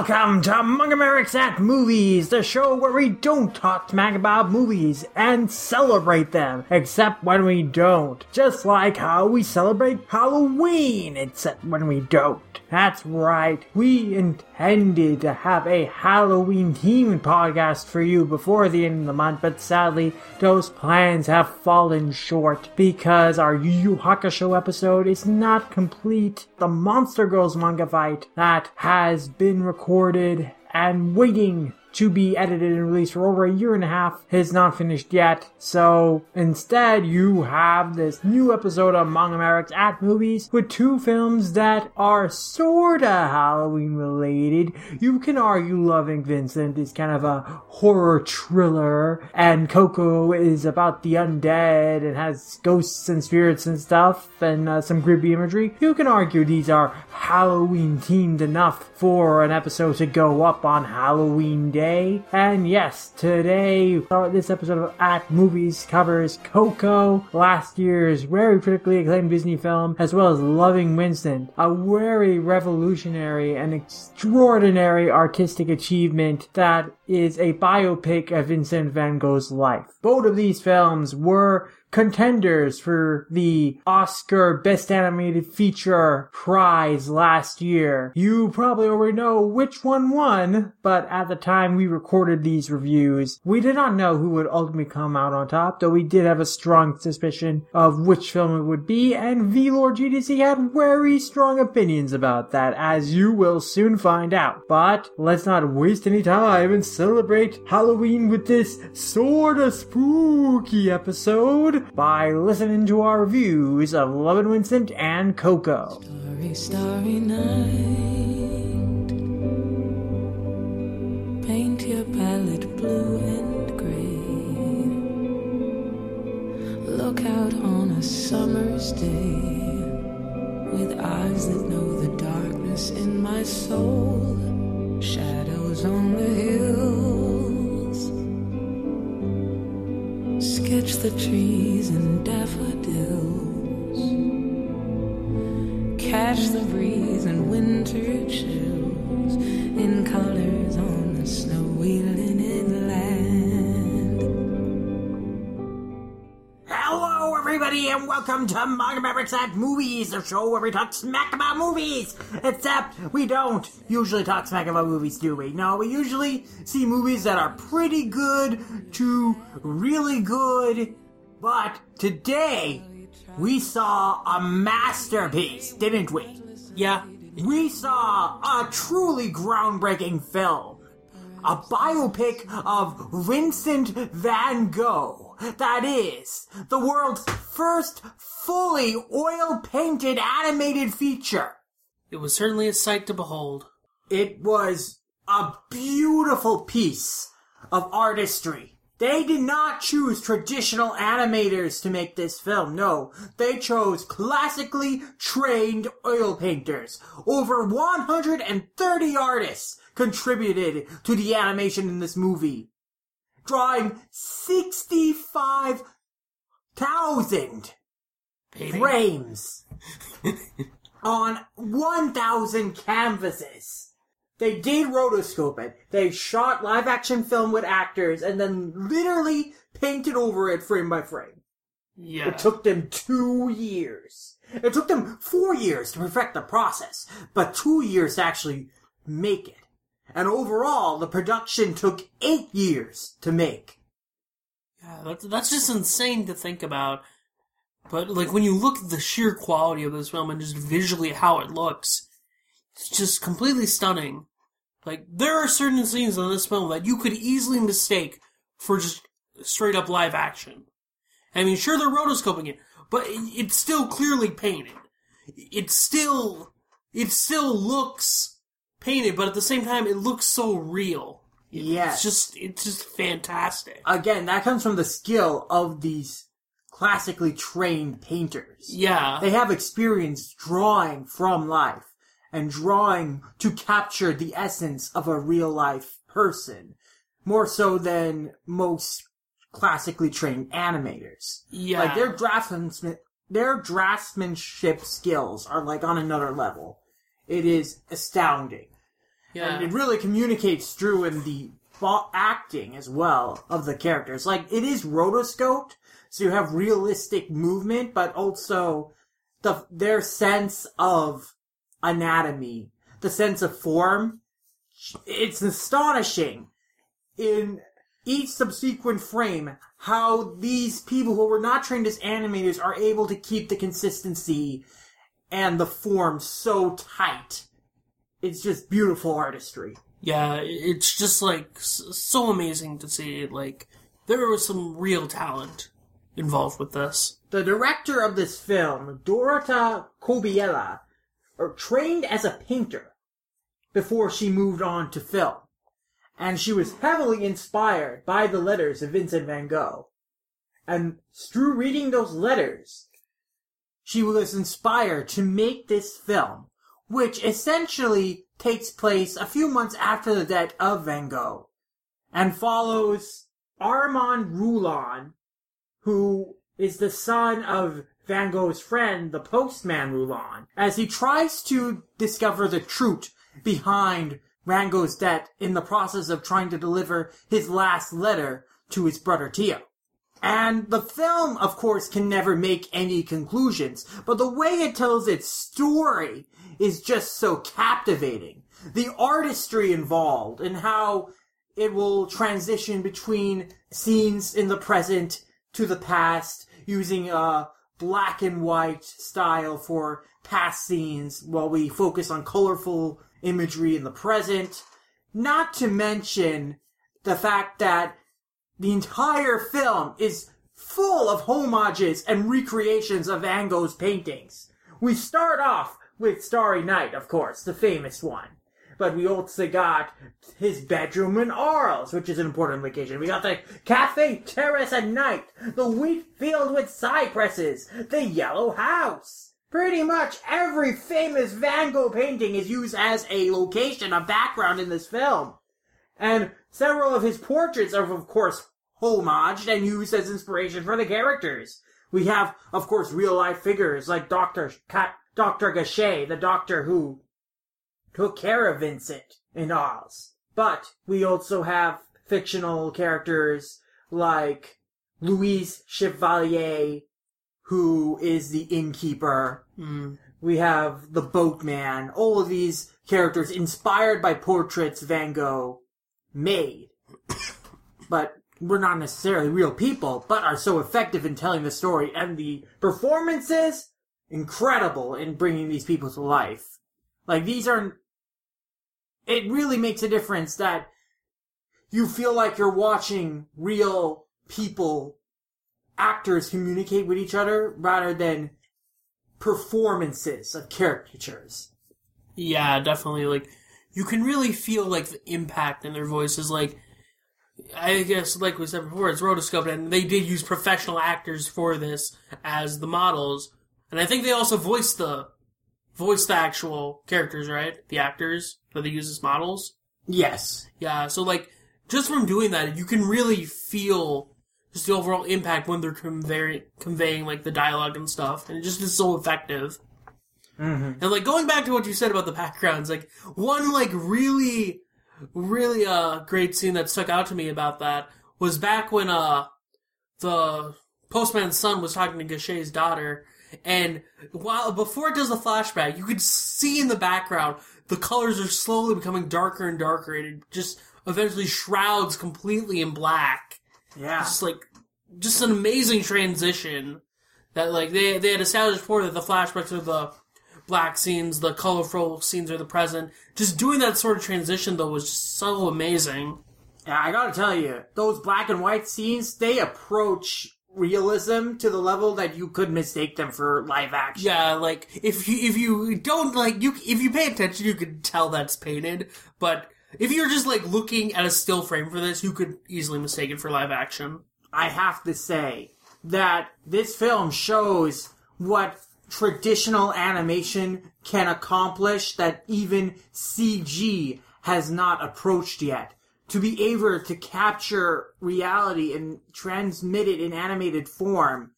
Welcome to Manga Mavericks at Movies, the show where we don't talk smack about movies and celebrate them, except when we don't. Just like how we celebrate Halloween, except when we don't. That's right, we intended to have a Halloween themed podcast for you before the end of the month, but sadly, those plans have fallen short because our Yu Yu Hakusho episode is not complete. The Monster Girls manga fight that has been recorded and waiting to be edited and released for over a year and a half is not finished yet. So instead, you have this new episode of Manga Mavericks at Movies with two films that are sorta Halloween related. You can argue Loving Vincent is kind of a horror thriller, and Coco is about the undead and has ghosts and spirits and stuff and uh, some creepy imagery. You can argue these are Halloween themed enough for an episode to go up on Halloween Day. And yes, today this episode of At Movies covers Coco, last year's very critically acclaimed Disney film, as well as Loving Vincent, a very revolutionary and extraordinary artistic achievement that is a biopic of Vincent van Gogh's life. Both of these films were contenders for the Oscar Best Animated Feature prize last year. You probably already know which one won, but at the time we recorded these reviews, we did not know who would ultimately come out on top, though we did have a strong suspicion of which film it would be, and V-Lord GDC had very strong opinions about that, as you will soon find out. But let's not waste any time and celebrate Halloween with this sorta spooky episode by listening to our reviews of Loving Vincent and Coco. Starry, starry night. Paint your palette blue and gray. Look out on a summer's day with eyes that know the darkness in my soul. Shadows on the. Sketch the trees and daffodils. Catch the breeze and winter chills in colors on the snowy linen everybody, and welcome to Manga Mavericks at Movies, the show where we talk smack about movies. Except we don't usually talk smack about movies, do we? No, we usually see movies that are pretty good to really good. But today, we saw a masterpiece, didn't we? Yeah, we saw a truly groundbreaking film. A biopic of Vincent van Gogh. That is, the world's first fully oil painted animated feature. it was certainly a sight to behold. It was a beautiful piece of artistry. They did not choose traditional animators to make this film. No, they chose classically trained oil painters. Over 130 artists contributed to the animation in this movie, drawing 65,000 Painting. frames on 1,000 canvases. They did rotoscope it. They shot live action film with actors and then literally painted over it frame by frame. Yeah. It took them two years. It took them four years to perfect the process, but two years to actually make it. And overall, the production took eight years to make. Yeah, that's, that's just insane to think about. But like when you look at the sheer quality of this film and just visually how it looks, it's just completely stunning. Like there are certain scenes in this film that you could easily mistake for just straight up live action. I mean, sure they're rotoscoping it, but it's still clearly painted. It still, it still looks painted, but at the same time, it looks so real. Yes. It's just, it's just fantastic. Again, that comes from the skill of these classically trained painters. Yeah. They have experience drawing from life and drawing to capture the essence of a real life person, more so than most classically trained animators. Yeah. Like their draftsmanship, their draftsmanship skills are like on another level. It is astounding. Yeah. And it really communicates through in the acting as well of the characters. Like, it is rotoscoped, so you have realistic movement, but also the, their sense of anatomy, the sense of form. It's astonishing in each subsequent frame how these people who were not trained as animators are able to keep the consistency and the form so tight. It's just beautiful artistry. Yeah, it's just like so amazing to see. Like there was some real talent involved with this. The director of this film, Dorota Kobiela, are er, trained as a painter before she moved on to film. And she was heavily inspired by the letters of Vincent van Gogh. And through reading those letters, she was inspired to make this film, which essentially takes place a few months after the death of Van Gogh, and follows Armand Roulin, who is the son of Van Gogh's friend, the postman Roulin, as he tries to discover the truth behind Van Gogh's death in the process of trying to deliver his last letter to his brother Theo. And the film, of course, can never make any conclusions, but the way it tells its story is just so captivating. The artistry involved and how it will transition between scenes in the present to the past using a black and white style for past scenes while we focus on colorful imagery in the present. Not to mention the fact that the entire film is full of homages and recreations of Van Gogh's paintings. We start off with Starry Night, of course, the famous one. But we also got his bedroom in Arles, which is an important location. We got the Cafe Terrace at night, the wheat field with cypresses, the yellow house. Pretty much every famous Van Gogh painting is used as a location, a background in this film. And several of his portraits are, of course, homaged and used as inspiration for the characters. We have, of course, real life figures like Dr. Ca- Dr. Gachet, the doctor who took care of Vincent in Oz. But we also have fictional characters like Louise Chevalier, who is the innkeeper. Mm. We have the boatman. All of these characters inspired by portraits Van Gogh made. but we're not necessarily real people, but are so effective in telling the story. And the performances, incredible in bringing these people to life. Like, these are. It really makes a difference that you feel like you're watching real people, actors communicate with each other rather than performances of caricatures. Yeah, definitely. Like you can really feel like the impact in their voices. Like I guess, like we said before, it's rotoscoped, and they did use professional actors for this as the models. And I think they also voiced the voiced the actual characters, right? The actors that they use as models. Yes. Yeah, so like just from doing that, you can really feel just the overall impact when they're conveying conveying like the dialogue and stuff, and it just is so effective. And like going back to what you said about the backgrounds, like one like really, really uh great scene that stuck out to me about that was back when uh the postman's son was talking to Gachet's daughter, and while before it does the flashback, you could see in the background the colors are slowly becoming darker and darker, and it just eventually shrouds completely in black. Yeah. Just like just an amazing transition that like they they had established before that the flashbacks are the black scenes, the colorful scenes are the present. Just doing that sort of transition though was just so amazing. Yeah, I gotta tell you, those black and white scenes, they approach realism to the level that you could mistake them for live action. Yeah, like if you if you don't like you if you pay attention, you could tell that's painted. But if you're just like looking at a still frame for this, you could easily mistake it for live action. I have to say that this film shows what traditional animation can accomplish that even CG has not approached yet. To be able to capture reality and transmit it in animated form,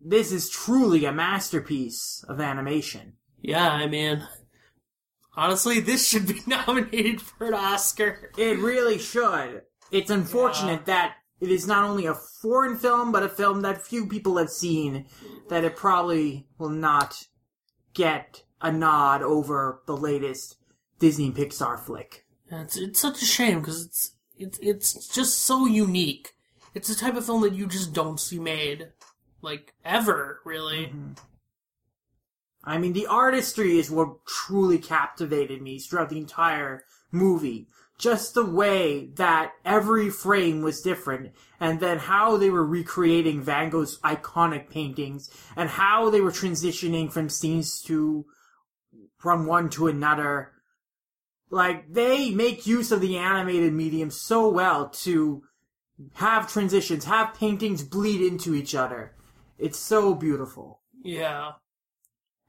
this is truly a masterpiece of animation. Yeah, I mean, Honestly, this should be nominated for an Oscar. It really should. It's unfortunate that it is not only a foreign film, but a film that few people have seen, that it probably will not get a nod over the latest Disney Pixar flick. It's it's such a shame because it's it's it's just so unique. It's the type of film that you just don't see made, like ever, really. Mm-hmm. I mean, the artistry is what truly captivated me throughout the entire movie. Just the way that every frame was different, and then how they were recreating Van Gogh's iconic paintings, and how they were transitioning from scenes to from one to another. Like they make use of the animated medium so well to have transitions, have paintings bleed into each other. It's so beautiful. Yeah,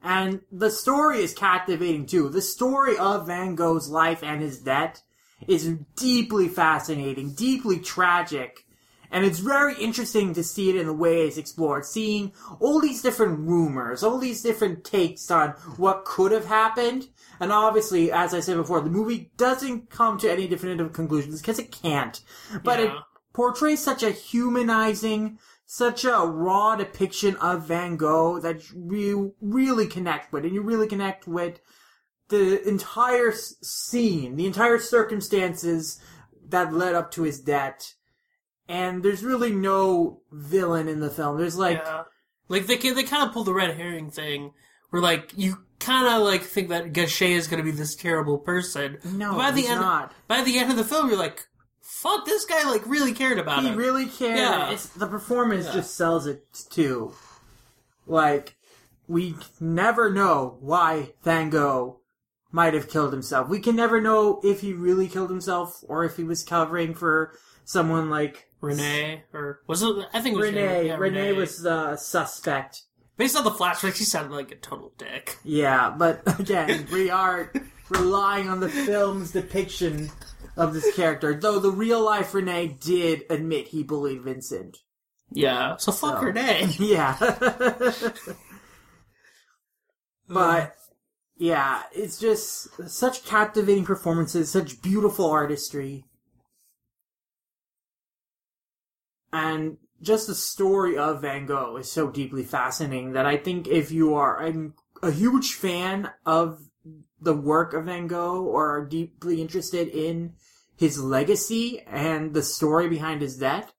And the story is captivating too. The story of Van Gogh's life and his death is deeply fascinating, deeply tragic, and it's very interesting to see it in the way it's explored. Seeing all these different rumors, all these different takes on what could have happened, and obviously, as I said before, the movie doesn't come to any definitive conclusions because it can't. But it portrays such a humanizing, such a raw depiction of Van Gogh that you really connect with, and you really connect with the entire scene, the entire circumstances that led up to his death. And there's really no villain in the film. There's like, yeah. Like they they kind of pull the red herring thing, where like you kind of like think that Gachet is going to be this terrible person. No, But by the he's end, not. By the end of the film, you're like, fuck, this guy like really cared about it. he really cared. Yeah. It's the performance Yeah. just sells it too. Like we never know why Van Gogh might have killed himself. We can never know if he really killed himself or if he was covering for someone like Renee, or was it? I think it was Renee. Yeah, Renee was the suspect. based on the flashbacks. He sounded like a total dick. Yeah, but again, we are relying on the film's depiction of this character. Though the real life Renee did admit he bullied Vincent. Yeah, so fuck So. Renee. Yeah. but yeah, it's just such captivating performances, such beautiful artistry. And just the story of Van Gogh is so deeply fascinating that I think if you are a huge fan of the work of Van Gogh or are deeply interested in his legacy and the story behind his death,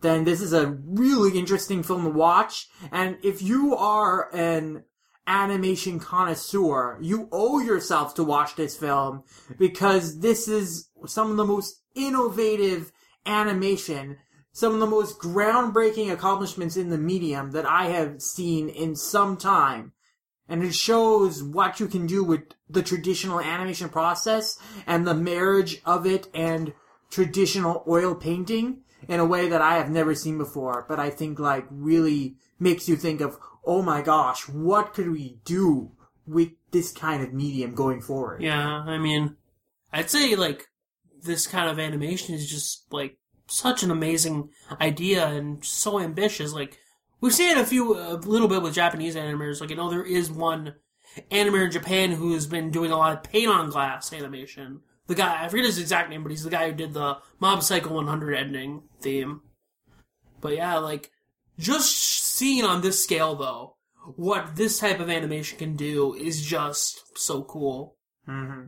then this is a really interesting film to watch. And if you are an animation connoisseur, you owe yourself to watch this film because this is some of the most innovative animation, some of the most groundbreaking accomplishments in the medium that I have seen in some time. And it shows what you can do with the traditional animation process and the marriage of it and traditional oil painting in a way that I have never seen before, but I think like really makes you think of, oh my gosh, what could we do with this kind of medium going forward? Yeah, I mean, I'd say like this kind of animation is just like such an amazing idea and so ambitious. Like we've seen it a few, a little bit with Japanese animators. Like you know, there is one animator in Japan who has been doing a lot of paint on glass animation. The guy, I forget his exact name, but he's the guy who did the Mob Psycho 100 ending theme. But yeah, like just seeing on this scale though, what this type of animation can do is just so cool. hmm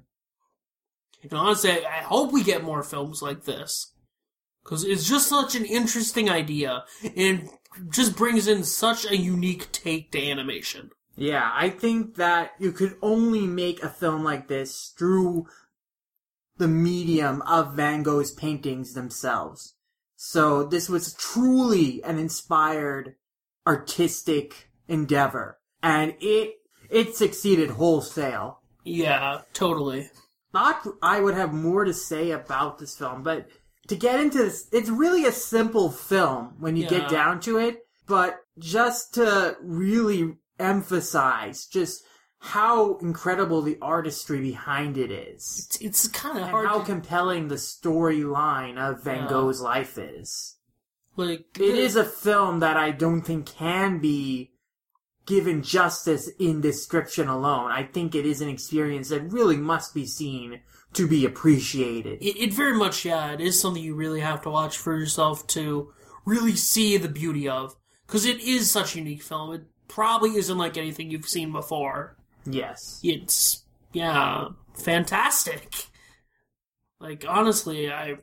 And honestly, I I hope we get more films like this. Because it's just such an interesting idea, and just brings in such a unique take to animation. Yeah, I think that you could only make a film like this through the medium of Van Gogh's paintings themselves. So this was truly an inspired artistic endeavor. And it, it succeeded wholesale. Yeah, totally. thought I would have more to say about this film, but to get into this, it's really a simple film when you Yeah. get down to it. But just to really emphasize just how incredible the artistry behind it is, It's, it's kind of hard. how to, compelling the storyline of Van Yeah. Gogh's life is. like It is a film that I don't think can be given justice in description alone. I think it is an experience that really must be seen to be appreciated. It, it very much, yeah, it is something you really have to watch for yourself to really see the beauty of. Because it is such a unique film. It probably isn't like anything you've seen before. Yes. It's, yeah, fantastic. Like, honestly, I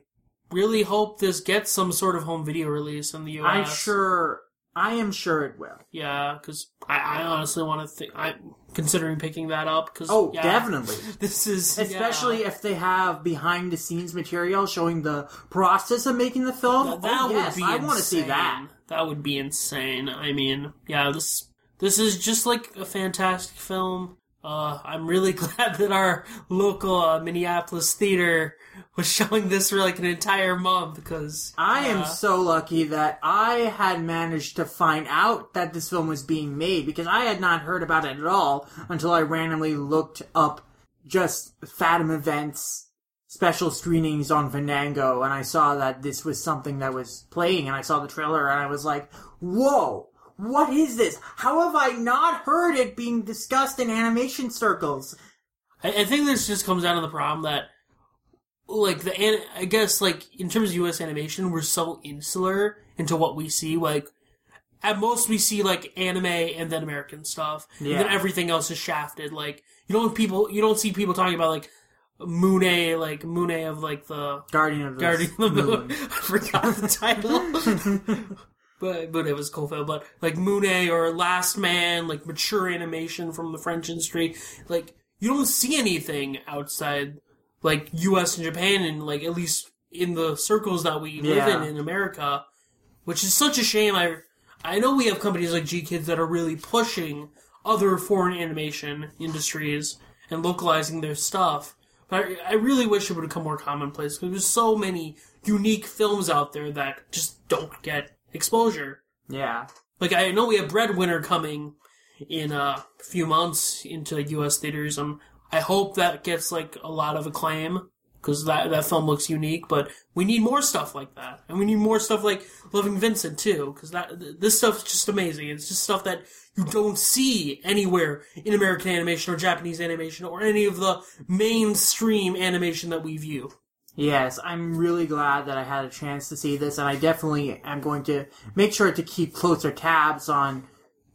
really hope this gets some sort of home video release in the US. I'm sure. I am sure it will. Yeah, because I, I honestly want to think. I'm considering picking that up. Cause, Oh, yeah, definitely. This is Especially yeah. if they have behind the scenes material showing the process of making the film. That, that oh, would yes, be I want to see that. That would be insane. I mean, yeah, this this is just like a fantastic film. Uh, I'm really glad that our local uh, Minneapolis theater was showing this for like an entire month because I am uh, so lucky that I had managed to find out that this film was being made because I had not heard about it at all until I randomly looked up just Fathom events special screenings on Fandango and I saw that this was something that was playing and I saw the trailer and I was like, whoa, what is this? How have I not heard it being discussed in animation circles? I, I think this just comes down to the problem that, like the an- I guess like in terms of U.S. animation, we're so insular into what we see. Like at most, we see like anime and then American stuff, and then everything else is shafted. Like you don't people, you don't see people talking about like Moon like Moon of like the Guardian of the Guardian of the Moon. I forgot the title. but but it was cool. But like Moon or Last Man, like mature animation from the French industry, like you don't see anything outside like U.S. and Japan, and like at least in the circles that we live in in America, which is such a shame. I I know we have companies like GKIDS that are really pushing other foreign animation industries and localizing their stuff. But I, I really wish it would become more commonplace because there's so many unique films out there that just don't get exposure. Yeah. Like I know we have Breadwinner coming in a few months into U.S. theaters, and I hope that gets like a lot of acclaim because that that film looks unique. But we need more stuff like that, and we need more stuff like Loving Vincent too, because that th- this stuff's just amazing. It's just stuff that you don't see anywhere in American animation or Japanese animation or any of the mainstream animation that we view. Yes, I'm really glad that I had a chance to see this, and I definitely am going to make sure to keep closer tabs on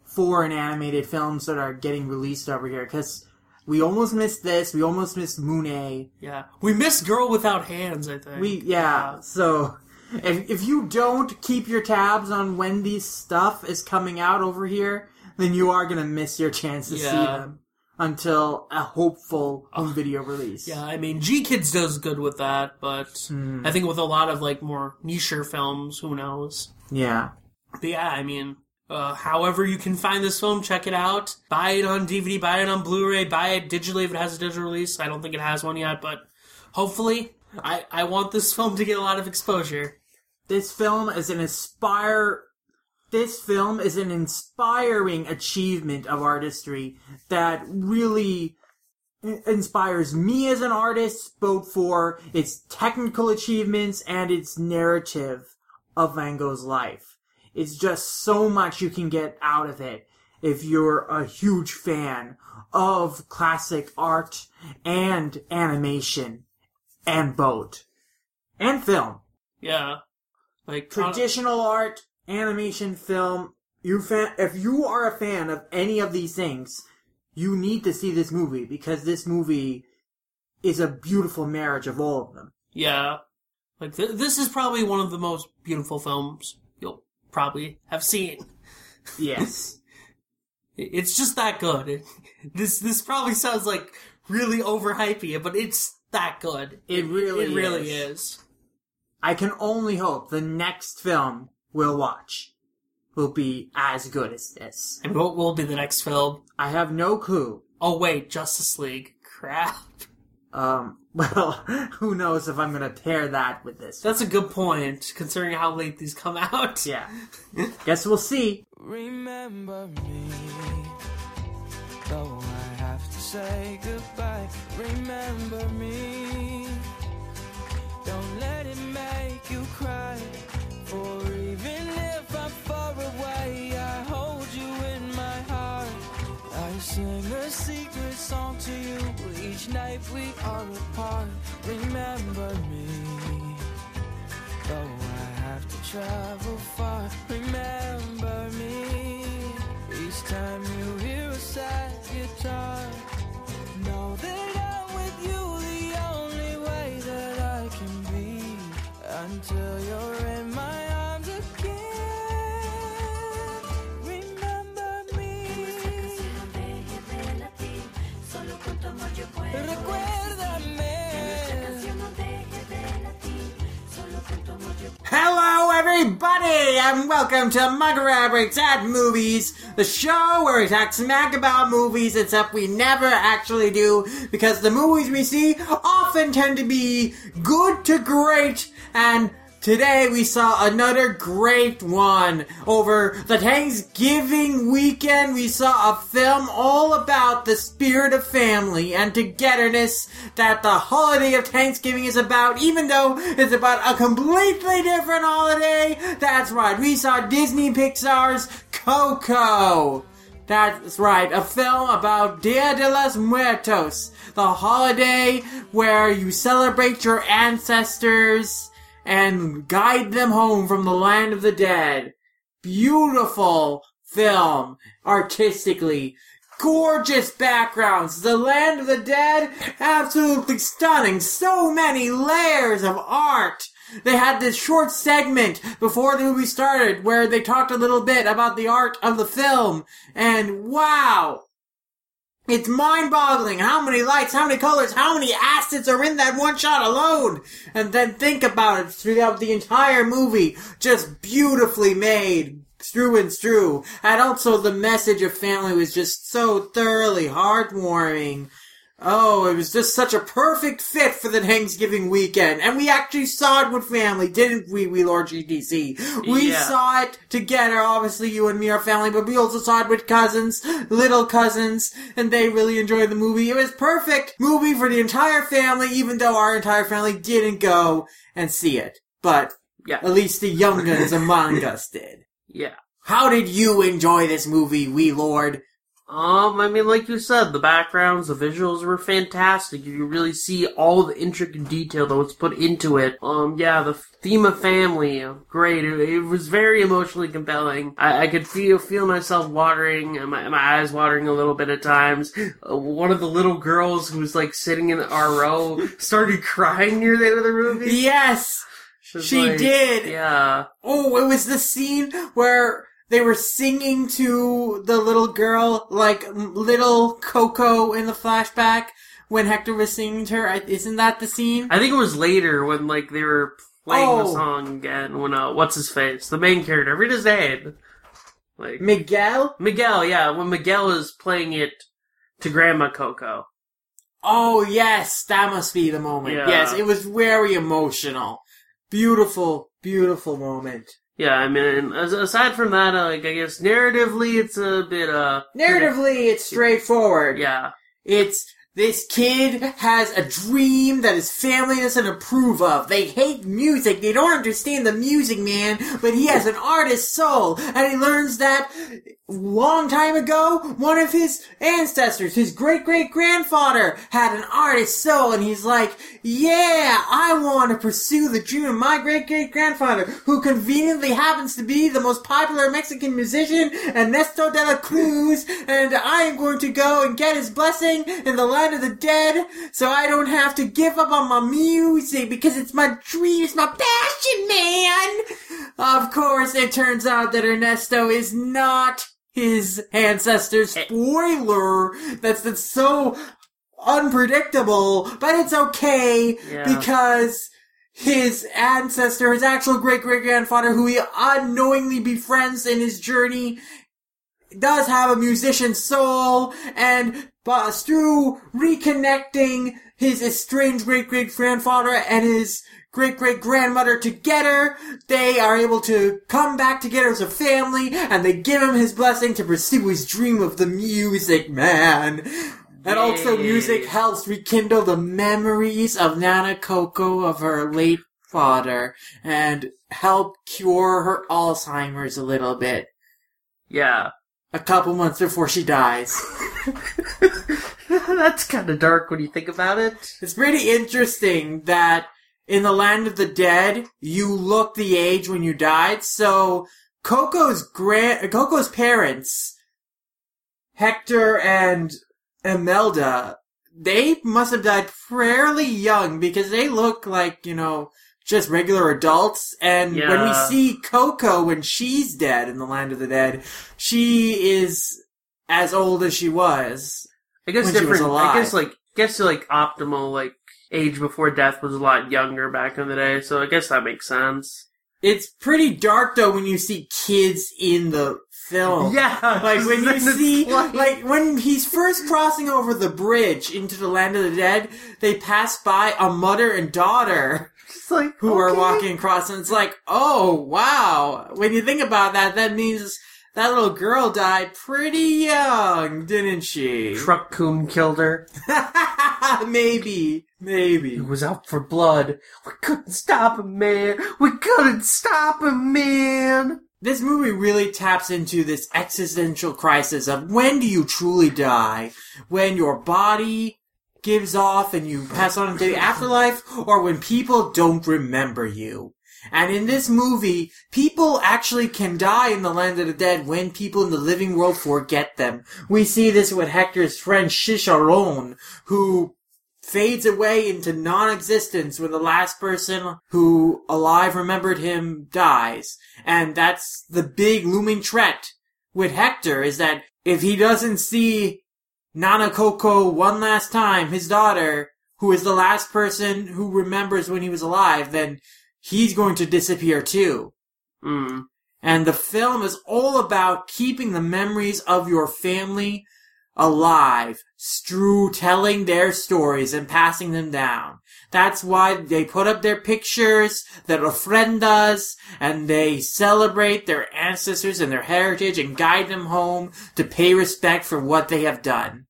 foreign animated films that are getting released over here, because we almost missed this, we almost missed Moon Yeah, we missed Girl Without Hands. I think We, yeah, so if, if you don't keep your tabs on when these stuff is coming out over here, then you are gonna miss your chance to see them until a hopeful home video release. Yeah, I mean, GKIDS does good with that, but hmm. I think with a lot of like more niche films, who knows? Yeah. But yeah, I mean, uh, however you can find this film, check it out. Buy it on DVD, buy it on Blu-ray, buy it digitally if it has a digital release. I don't think it has one yet, but hopefully, I I want this film to get a lot of exposure. this film is an inspire this film is an inspiring achievement of artistry that really inspires me as an artist both for its technical achievements and its narrative of Van Gogh's life. It's just so much you can get out of it if you're a huge fan of classic art and animation and boat and film Yeah, like uh, traditional art, animation, film. You fan, if you are a fan of any of these things, you need to see this movie because this movie is a beautiful marriage of all of them. Yeah. Like, th- this is probably one of the most beautiful films you'll probably have seen. Yes. It's just that good. This this probably sounds like really overhypey, but it's that good. It really it really is. is. I can only hope the next film we'll watch will be as good as this. And what will be the next film? I have no clue. Oh wait, Justice League. Crap. Um, Well, who knows if I'm going to pair that with this. That's a good point, considering how late these come out. Yeah. Guess we'll see. Remember me, though I have to say goodbye. Remember me, don't let it make you cry. For even if I'm far away, I hold you in my heart. I sing a secret song to you each night we are apart, remember me. Though I have to travel far, remember me. Each time you hear a sad guitar. Hello, everybody, and welcome to Manga Mavericks at Movies, the show where we talk smack about movies, except we never actually do, because the movies we see often tend to be good to great, and today we saw another great one. Over the Thanksgiving weekend, we saw a film all about the spirit of family and togetherness that the holiday of Thanksgiving is about, even though it's about a completely different holiday. That's right, we saw Disney Pixar's Coco. That's right, a film about Dia de los Muertos, the holiday where you celebrate your ancestors and guide them home from the land of the dead. Beautiful film, artistically. Gorgeous backgrounds. The land of the dead, absolutely stunning. So many layers of art. They had this short segment before the movie started where they talked a little bit about the art of the film. And wow! It's mind boggling how many lights, how many colors, how many assets are in that one shot alone. And then think about it throughout the entire movie. Just beautifully made. Through and through. And also the message of family was just so thoroughly heartwarming. Oh, it was just such a perfect fit for the Thanksgiving weekend. And we actually saw it with family, didn't we, V-Lord GDC? We Yeah. saw it together, obviously you and me are family, but we also saw it with cousins, little cousins, and they really enjoyed the movie. It was perfect movie for the entire family, even though our entire family didn't go and see it. But Yeah. at least the young guns among us did. Yeah. How did you enjoy this movie, V-Lord? Um, I mean, like you said, the backgrounds, the visuals were fantastic. You really see all the intricate detail that was put into it. Um, yeah, the theme of family, great. It, it was very emotionally compelling. I, I could feel feel myself watering, and my, my eyes watering a little bit at times. Uh, one of the little girls who was like sitting in our row started crying near the end of the movie. Yes! was she like- did. Yeah. Oh, it was the scene where they were singing to the little girl, like little Coco in the flashback when Hector was singing to her. Isn't that the scene? I think it was later when like they were playing the Oh. song again. When uh, what's his face, the main character, I forget his name. Like Miguel? Miguel, yeah, when Miguel is playing it to Grandma Coco. Oh, yes, that must be the moment. Yeah. Yes, it was very emotional. Beautiful, beautiful moment. Yeah, I mean, aside from that, uh, like I guess narratively, it's a bit uh Narratively, it's straightforward. Yeah, It's this kid has a dream that his family doesn't approve of. They hate music. They don't understand the music, man. But he has an artist soul, and he learns that long time ago, one of his ancestors, his great great grandfather, had an artist soul, and he's like, "Yeah, I want to pursue the dream of my great great grandfather, who conveniently happens to be the most popular Mexican musician, Ernesto de la Cruz, and I am going to go and get his blessing in the land of the dead, so I don't have to give up on my music because it's my dream, it's my passion, man." Of course, it turns out that Ernesto is not his ancestor. Eh. Spoiler! That's that's so unpredictable, but it's okay Yeah. because his ancestor, his actual great great grandfather, who he unknowingly befriends in his journey, does have a musician soul, and but through reconnecting his estranged great great grandfather and his great great grandmother together, they are able to come back together as a family, and they give him his blessing to pursue his dream of the music, man. And also, music helps rekindle the memories of Nana Coco of her late father, and help cure her Alzheimer's a little bit. yeah. A couple months before she dies. That's kind of dark when you think about it. It's pretty interesting that in the land of the dead, you look the age when you died. So Coco's grand, Coco's parents, Hector and Imelda, they must have died fairly young because they look like, you know, just regular adults. And when we see Coco when she's dead in the land of the dead, she is as old as she was. I guess when she was different. I guess like guess like optimal like age before death was a lot younger back in the day, so I guess that makes sense. It's pretty dark though when you see kids in the film. Yeah, Like when you see, like- like when he's first crossing over the bridge into the land of the dead, they pass by a mother and daughter It's like who are walking across, and it's like, oh wow. When you think about that, that means that little girl died pretty young, didn't she? Truck coon killed her. maybe, maybe. He was out for blood. We couldn't stop him, man. We couldn't stop him, man. This movie really taps into this existential crisis of when do you truly die? When your body gives off and you pass on into the afterlife, or when people don't remember you? And in this movie, people actually can die in the land of the dead when people in the living world forget them. We see this with Hector's friend Chicharrón, who fades away into non-existence when the last person who alive remembered him dies. And that's the big looming threat with Hector is that if he doesn't see Nana Coco one last time, his daughter, who is the last person who remembers when he was alive, then he's going to disappear too. Hmm. And the film is all about keeping the memories of your family alive, strew telling their stories and passing them down. That's why they put up their pictures, their ofrendas, and they celebrate their ancestors and their heritage and guide them home to pay respect for what they have done.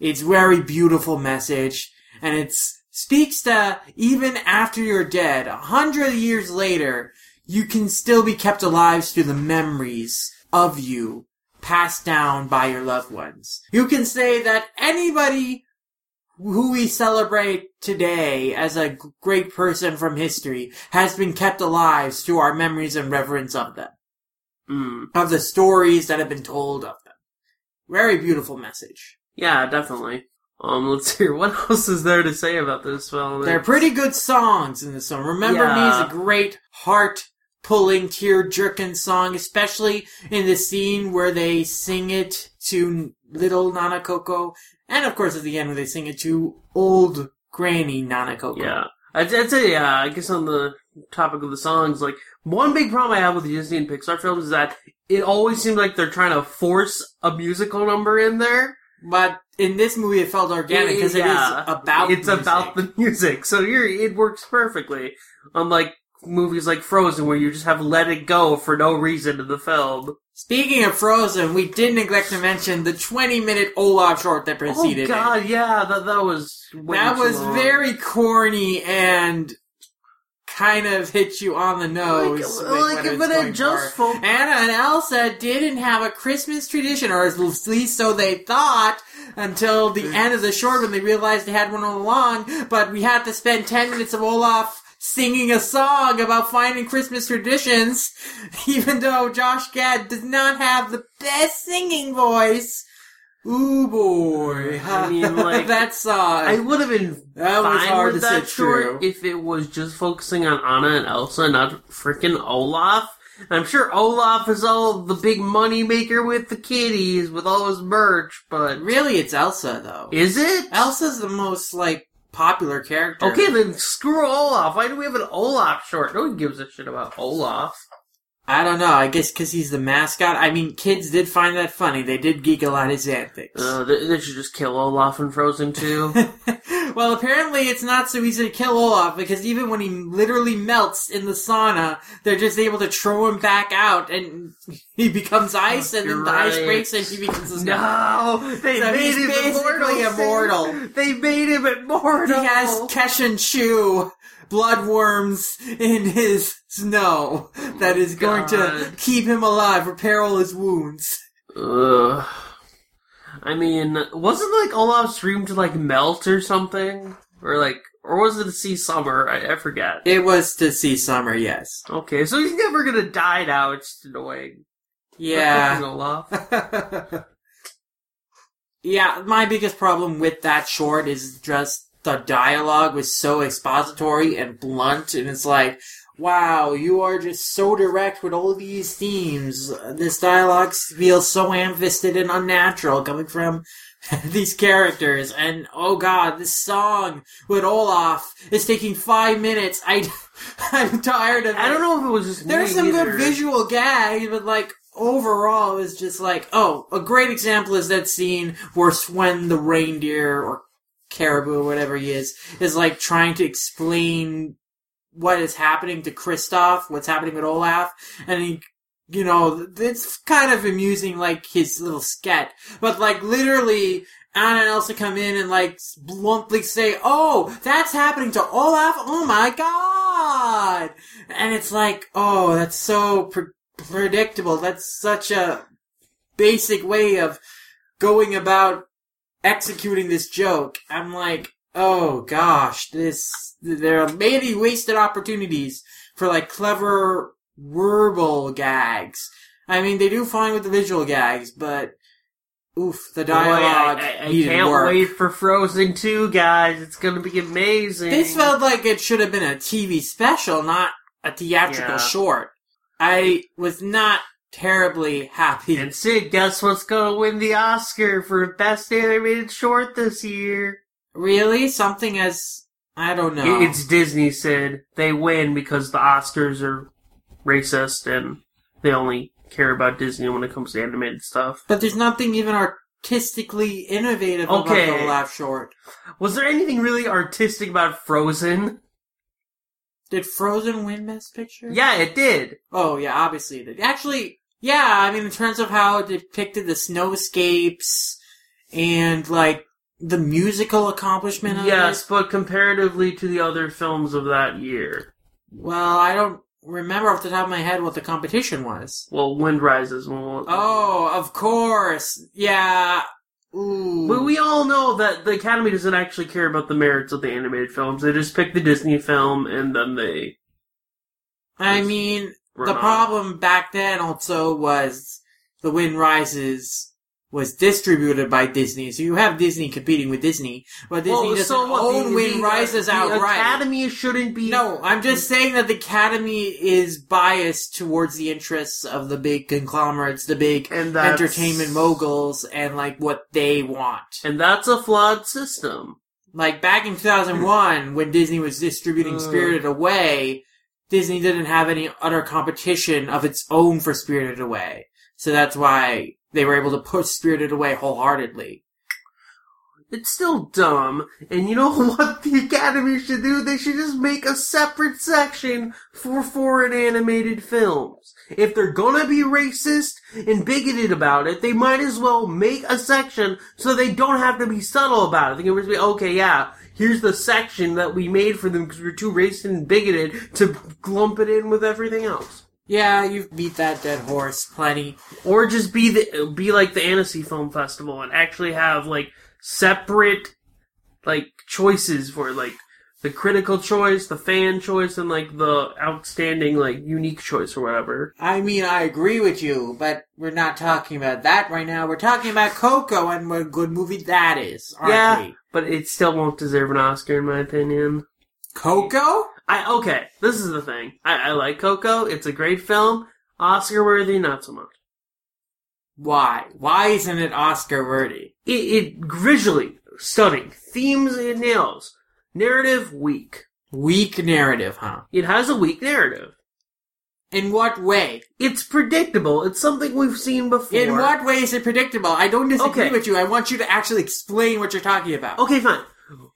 It's very beautiful message, and it speaks to even after you're dead, a hundred years later, you can still be kept alive through the memories of you passed down by your loved ones. You can say that anybody who we celebrate today as a great person from history has been kept alive through our memories and reverence of them, Hmm. of the stories that have been told of them. Very beautiful message. Yeah, definitely. Um, let's hear what else is there to say about this film. They're pretty good songs in this song. Remember Me is a great heart pulling, tear jerking song, especially in the scene where they sing it to little Nana Coco, and of course at the end where they sing it to old granny Nana Coco. Yeah. I'd, I'd say, yeah, I guess on the topic of the songs, like, one big problem I have with Disney and Pixar films is that it always seems like they're trying to force a musical number in there. But in this movie it felt organic because Yeah. it is about It's music. about the music. So you're, it works perfectly. Unlike movies like Frozen where you just have let it go for no reason in the film. Speaking of Frozen, we did neglect to mention the 20 minute Olaf short that Oh preceded it. god, yeah, that, that was way That was long. very corny and kind of hit you on the nose. Like- like it was it just for. Anna and Elsa didn't have a Christmas tradition, or at least so they thought, until the end of the short when they realized they had one all along. But we had to spend 10 minutes of Olaf singing a song about finding Christmas traditions, even though Josh Gad does not have the best singing voice. Ooh boy. I mean, like, that song. I would have been That was hard with to that short if it was just focusing on Anna and Elsa, not freaking Olaf. I'm sure Olaf is all the big money maker with the kitties, with all his merch, but Really, it's Elsa though. is it? Elsa's the most like popular character. Okay, then screw Olaf. Why do we have an Olaf short? No one gives a shit about Olaf. I don't know. I guess because he's the mascot. I mean, kids did find that funny. They did giggle at his antics. Uh, they, they should just kill Olaf in Frozen 2. well, apparently it's not so easy to kill Olaf because even when he literally melts in the sauna, they're just able to throw him back out and he becomes ice and then You're the ice breaks and he becomes a no! They So made him immortal. immortal. They made him immortal. He has Keshan Chu bloodworms in his snow that oh is going to keep him alive, repair all his wounds. Ugh. I mean, wasn't like Olaf's dream to like melt or something? Or like or was it to see summer? I, I forget. It was to see Summer, yes. Okay, so he's never gonna die now. It's just annoying. Yeah. Olaf. yeah, my biggest problem with that short is just the dialogue was so expository and blunt, and it's like, wow, you are just so direct with all these themes. This dialogue feels so ham-fisted and unnatural coming from these characters, and oh god, this song with Olaf is taking five minutes. I, I'm tired of it. I don't know if it was just There's some either. good visual gags, but like overall, it's just like oh, a great example is that scene where Sven the reindeer or caribou or whatever he is is like trying to explain what is happening to Kristoff, what's happening with Olaf, and he. You know, it's kind of amusing, like his little sket, but like literally, Anna and Elsa come in and like bluntly say, "Oh, that's happening to Olaf! Oh my god!" And it's like, "Oh, that's so pre- predictable. That's such a basic way of going about executing this joke." I'm like, "Oh gosh, this there are many wasted opportunities for like clever verbal gags. I mean, they do fine with the visual gags, but." Oof, the Boy, dialogue I, I, I can't work. wait for Frozen 2, guys. It's gonna be amazing. This felt like it should have been a TV special, not a theatrical Yeah. short. I was not terribly happy. And Sid, guess what's gonna win the Oscar for Best Animated Short this year? really? Something as I don't know. It's Disney, Sid. They win because the Oscars are racist and they only care about Disney when it comes to animated stuff. but there's nothing even artistically innovative Okay. about the Olaf short. Was there anything really artistic about Frozen? Did Frozen win Best Picture? Yeah, it did. Oh yeah, obviously it did. Actually, yeah. I mean, in terms of how it depicted the snowscapes and like the musical accomplishment of Yes, it. but comparatively to the other films of that year. Well, I don't remember off the top of my head what the competition was. Well, Wind Rises. Well, Oh, of course. Yeah. Ooh. But we all know that the Academy doesn't actually care about the merits of the animated films. They just pick the Disney film and then they. I mean, the problem back then also was The Wind Rises was distributed by Disney. So you have Disney competing with Disney, but Disney Well, doesn't so what? own the, Wind the, Rises the outright. Academy shouldn't be. No, I'm just saying that the Academy is biased towards the interests of the big conglomerates, the big And entertainment moguls, and like what they want. And that's a flawed system. Like back in 2001, when Disney was distributing. Spirited Away, Disney didn't have any other competition of its own for Spirited Away. So that's why they were able to push Spirited Away wholeheartedly. It's still dumb. And you know what the Academy should do? They should just make a separate section for foreign animated films. If they're gonna be racist and bigoted about it, they might as well make a section so they don't have to be subtle about it. They can just be, okay, yeah, here's the section that we made for them because we're too racist and bigoted to glump it in with everything else. Yeah, you've beat that dead horse plenty. Or just be the be like the Annecy Film Festival and actually have like separate like choices for like the critical choice, the fan choice, and like the outstanding like unique choice or whatever. I mean, I agree with you, but we're not talking about that right now. We're talking about Coco and what a good movie that is, aren't yeah, we? But it still won't deserve an Oscar in my opinion. Coco? I okay, this is the thing. I, I like Coco. It's a great film. Oscar worthy, not so much. Why? Why isn't it Oscar worthy? It, it visually stunning. Themes it nails. Narrative weak. Weak narrative, huh? It has a weak narrative. In what way? It's predictable. It's something we've seen before. In what way is it predictable? I don't disagree Okay. with you. I want you to actually explain what you're talking about. Okay, fine.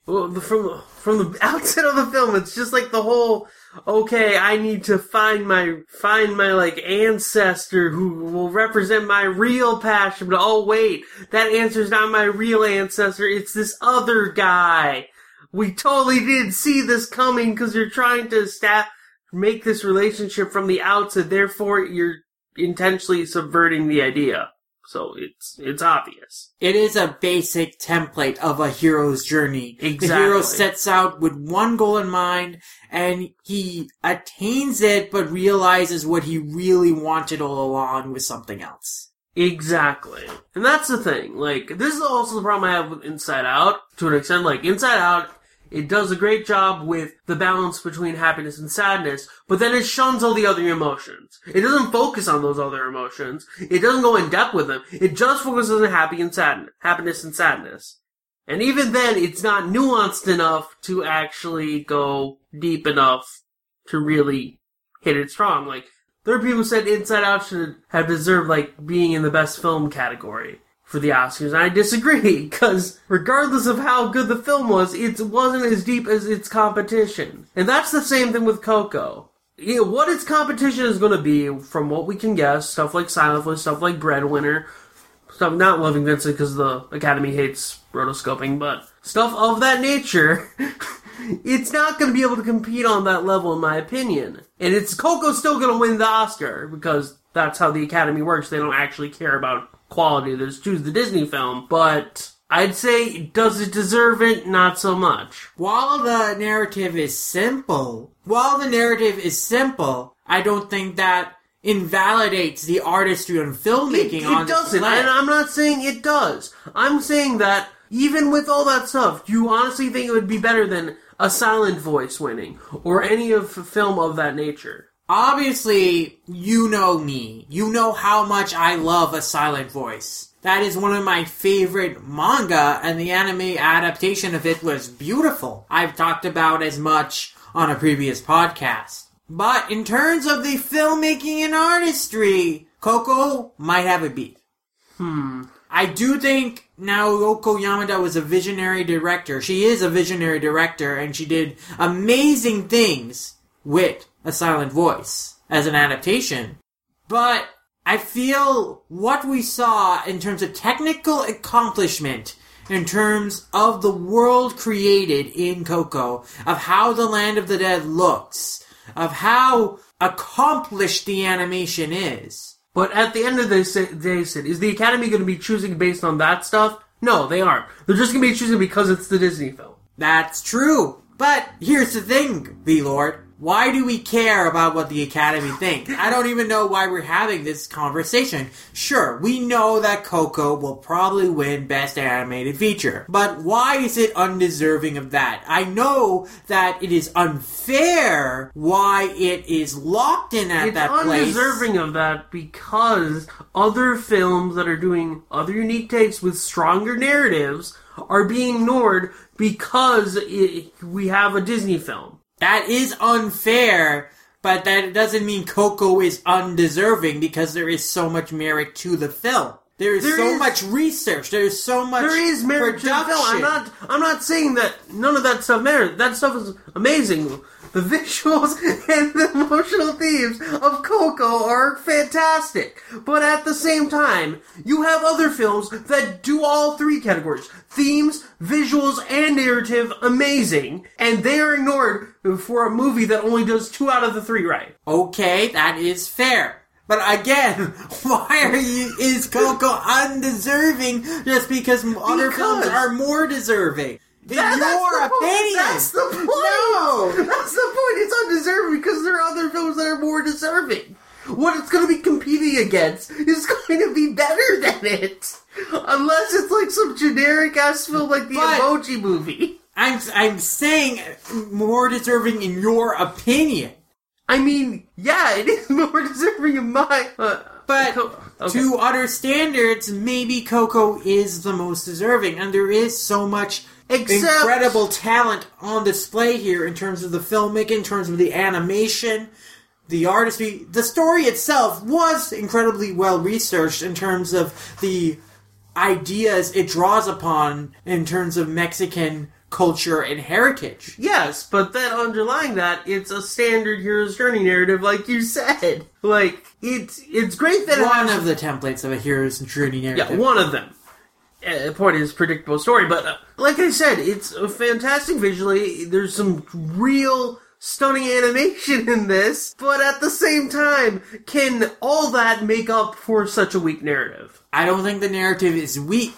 Well, the- from from the outset of the film, it's just like the whole. Okay, I need to find my find my like ancestor who will represent my real passion. But oh wait, that answer's not my real ancestor. It's this other guy. We totally did see this coming because you're trying to sta- make this relationship from the outset. Therefore, you're intentionally subverting the idea. So it's it's obvious. It is a basic template of a hero's journey. Exactly. The hero sets out with one goal in mind and he attains it but realizes what he really wanted all along was something else. Exactly. And that's the thing. Like, this is also the problem I have with Inside Out, to an extent. Like, Inside Out, it does a great job with the balance between happiness and sadness, but then it shuns all the other emotions. It doesn't focus on those other emotions. It doesn't go in depth with them. It just focuses on happy and sad, happiness and sadness. And even then, it's not nuanced enough to actually go deep enough to really hit it strong. Like, there are people who said Inside Out should have deserved, like, being in the best film category for the Oscars. And I disagree, because regardless of how good the film was, it wasn't as deep as its competition. And that's the same thing with Coco. You know, what its competition is going to be, from what we can guess, stuff like Silent Voice, stuff like Breadwinner, stuff not Loving Vincent because the Academy hates rotoscoping, but stuff of that nature, it's not going to be able to compete on that level, in my opinion. And it's Coco's still going to win the Oscar because that's how the Academy works. They don't actually care about quality; they just choose the Disney film. But I'd say, does it deserve it? Not so much. While the narrative is simple, while the narrative is simple, I don't think that invalidates the artistry and filmmaking It, on it doesn't, and I'm not saying it does. I'm saying that even with all that stuff, do you honestly think it would be better than a silent voice winning or any of film of that nature? Obviously, you know me. You know how much I love a silent voice. That is one of my favorite manga, and the anime adaptation of it was beautiful. I've talked about as much on a previous podcast. But in terms of the filmmaking and artistry, Coco might have a beat. Hmm. I do think Naoko Yamada was a visionary director. She is a visionary director, and she did amazing things with A Silent Voice as an adaptation. But I feel what we saw in terms of technical accomplishment, in terms of the world created in Coco, of how the Land of the Dead looks, of how accomplished the animation is. But at the end of the day, Sid, is the Academy going to be choosing based on that stuff? No, they aren't. They're just going to be choosing because it's the Disney film. That's true. But here's the thing, V-Lord. Why do we care about what the Academy thinks? I don't even know why we're having this conversation. Sure, we know that Coco will probably win Best Animated Feature. But why is it undeserving of that? I know that it is unfair why it is locked in at It's that place. It's undeserving of that because other films that are doing other unique takes with stronger narratives are being ignored because it, we have a Disney film. That is unfair, but that doesn't mean Coco is undeserving because there is so much merit to the film. There is There so is- much research. There is so much There is merit to the film. I'm not. I'm not saying that none of that stuff matters. That stuff is amazing. The visuals and the emotional themes of Coco are fantastic. But at the same time, you have other films that do all three categories: themes, visuals, and narrative amazing, and they are ignored for a movie that only does two out of the three right. Okay, that is fair. But again, why are you, is Coco undeserving just because other films are more deserving? That- that's your the point. opinion. That's the point. No. That's the point. It's undeserving because there are other films that are more deserving. What it's going to be competing against is going to be better than it, unless it's like some generic ass film like the But- Emoji Movie. I'm, I'm saying more deserving in your opinion. I mean, yeah, it is more deserving in my. Uh, But okay. to other standards, maybe Coco is the most deserving, and there is so much Except- incredible talent on display here in terms of the filmmaking, in terms of the animation, the artistry. The story itself was incredibly well researched in terms of the ideas it draws upon in terms of Mexican culture and heritage. Yes, but then underlying that, it's a standard hero's journey narrative, like you said. Like it's it's great that it One has of the templates of a hero's journey narrative. Yeah, one of them. Uh, point is predictable story, but uh, like I said, it's uh, fantastic visually. There's some real stunning animation in this, but at the same time, can all that make up for such a weak narrative? I don't think the narrative is weak.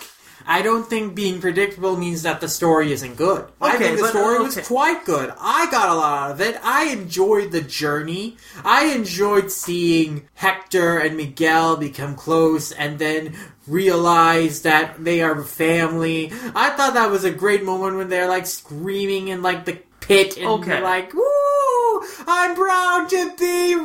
I don't think being predictable means that the story isn't good. I think the but- story was quite good. I got a lot out of it. I enjoyed the journey. I enjoyed seeing Hector and Miguel become close and then realize that they are family. I thought that was a great moment when they're like screaming in like the pit and Okay. like, "Woo! I'm proud to be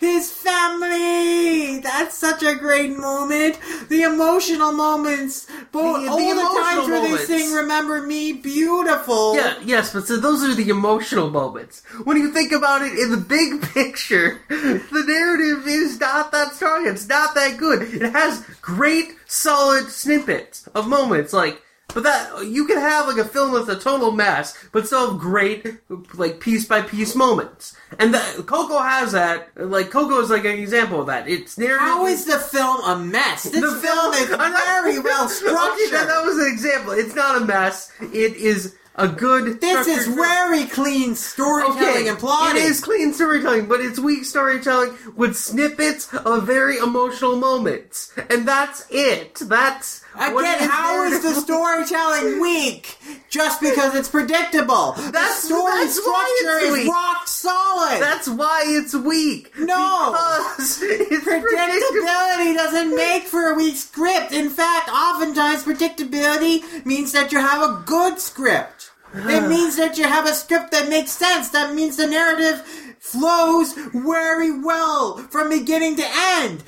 his family." That's such a great moment. The emotional moments, both The- the all the times where moments. they sing "Remember Me," beautiful. Yeah, yes, but so those are the emotional moments. When you think about it in the big picture, the narrative is not that strong. It's not that good. It has great, solid snippets of moments, like. But that you can have like a film that's a total mess, but still have great, like piece by piece moments. And that Coco has that. Like Coco is like an example of that. It's narrative. How is the film a mess? This The film is very well Okay, structured. that, that was an example. It's not a mess. It is a good. this is very clean storytelling and plotting. It is clean storytelling, but it's weak storytelling with snippets of very emotional moments. And that's it. That's Again, how is the storytelling weak? Just because it's predictable. That's- the story that's structure is rock solid. That's why it's weak. No. Because it's. Predictability doesn't make for a weak script. In fact, oftentimes predictability means that you have a good script. It means that you have a script that makes sense. That means the narrative flows very well from beginning to end.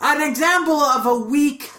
An example of a weak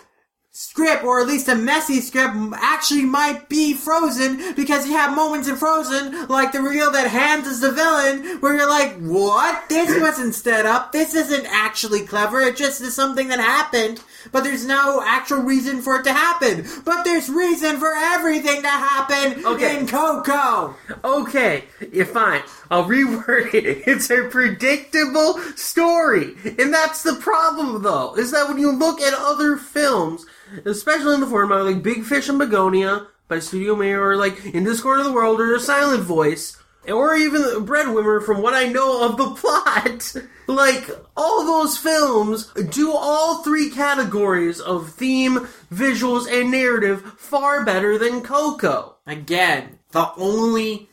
script, or at least a messy script, actually might be Frozen because you have moments in Frozen, like the reveal that Hans is the villain, where you're like, what? This wasn't set up. This isn't actually clever. It just is something that happened, but there's no actual reason for it to happen. But there's reason for everything to happen Okay. in Coco. Okay, yeah, fine. I'll reword it. It's a predictable story. And that's the problem, though, is that when you look at other films, especially in the format like Big Fish and Begonia by Studio Mayor, or like In This Corner of the World, or A Silent Voice, or even Breadwinner, from what I know of the plot, like, all those films do all three categories of theme, visuals, and narrative far better than Coco. Again, the only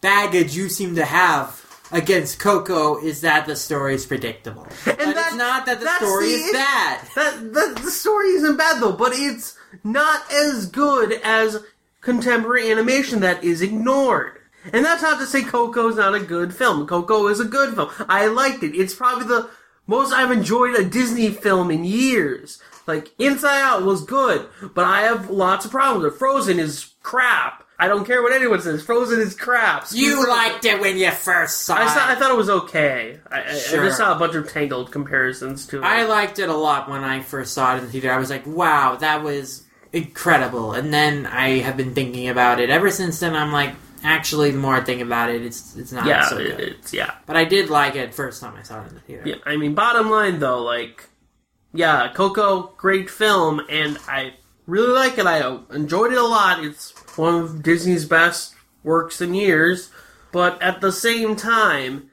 baggage you seem to have against Coco is that the story is predictable. And that- it's not that the that's story the is bad. That, that the story isn't bad though, but it's not as good as contemporary animation that is ignored. And that's not to say Coco's not a good film. Coco is a good film. I liked it. It's probably the most I've enjoyed a Disney film in years. Like Inside Out was good, but I have lots of problems with it. Frozen is crap. I don't care what anyone says. Frozen is crap. You Frozen- liked it when you first saw I, it. saw, I thought it was okay. I, I- I just saw a bunch of Tangled comparisons to it. I liked it a lot when I first saw it in the theater. I was like, wow, that was incredible. And then I have been thinking about it ever since then. I'm like, actually, the more I think about it, it's it's not yeah, so good. it's yeah. But I did like it first time I saw it in the theater. Yeah, I mean, bottom line though, like, yeah, Coco, great film, and I really like it. I enjoyed it a lot. It's one of Disney's best works in years, but at the same time,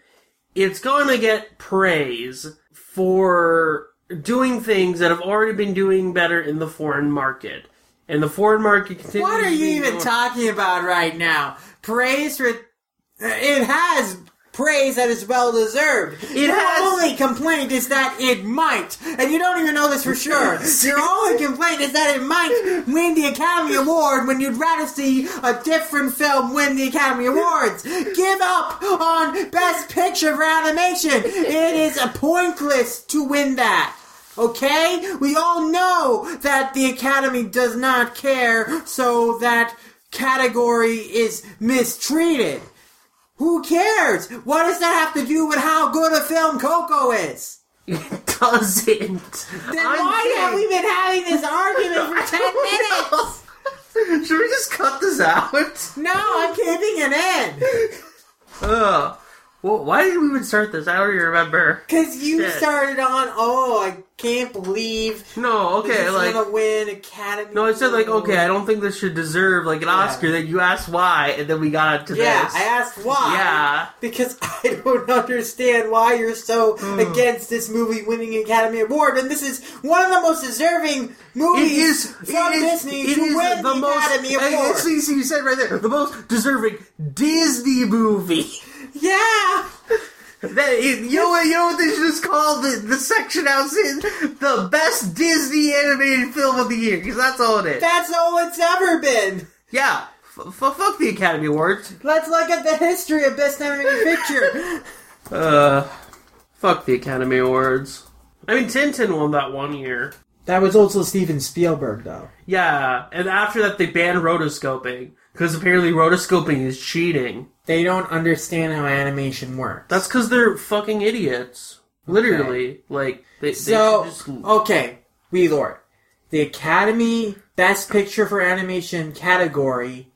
it's going to get praise for doing things that have already been doing better in the foreign market. And the foreign market continues. What are you even talking about right now? Praise for it has praise that is well deserved. It Your has- only complaint is that it might, and you don't even know this for sure. Your only complaint is that it might win the Academy Award when you'd rather see a different film win the Academy Awards. Give up on Best Picture for animation. It is a pointless to win that. Okay? We all know that the Academy does not care, so that category is mistreated. Who cares? What does that have to do with how good a film Coco is? It doesn't. Then I'm why have we been having this argument for 10 minutes? Should we just cut this out? No, I'm keeping it in. Ugh. Well, why did we even start this? I don't even remember. Because you Shit. started on, oh, I can't believe No, okay, like gonna win Academy. no, I said like okay, I don't think this should deserve like an Oscar. Then you asked why, and then we got to this Yeah, this. I asked why. Yeah. Because I don't understand why you're so Hmm. against this movie winning Academy Award, and this is one of the most deserving movies is from it is, Disney it to is win the, the, most. Academy Award. see, you said right there the most deserving Disney movie. Yeah. That is, you know what? You know what they should just call the the section I was in the best Disney animated film of the year because that's all it is. That's all it's ever been. yeah, f- f- fuck the Academy Awards. Let's look at the history of Best Animated Picture. Uh, fuck the Academy Awards. I mean, Tintin won that one year. That was also Steven Spielberg, though. Yeah, and after that they banned rotoscoping because apparently rotoscoping is cheating. They don't understand how animation works. That's because they're fucking idiots. Literally, like they. they so just, okay. V-Lord, the Academy Best Picture for Animation category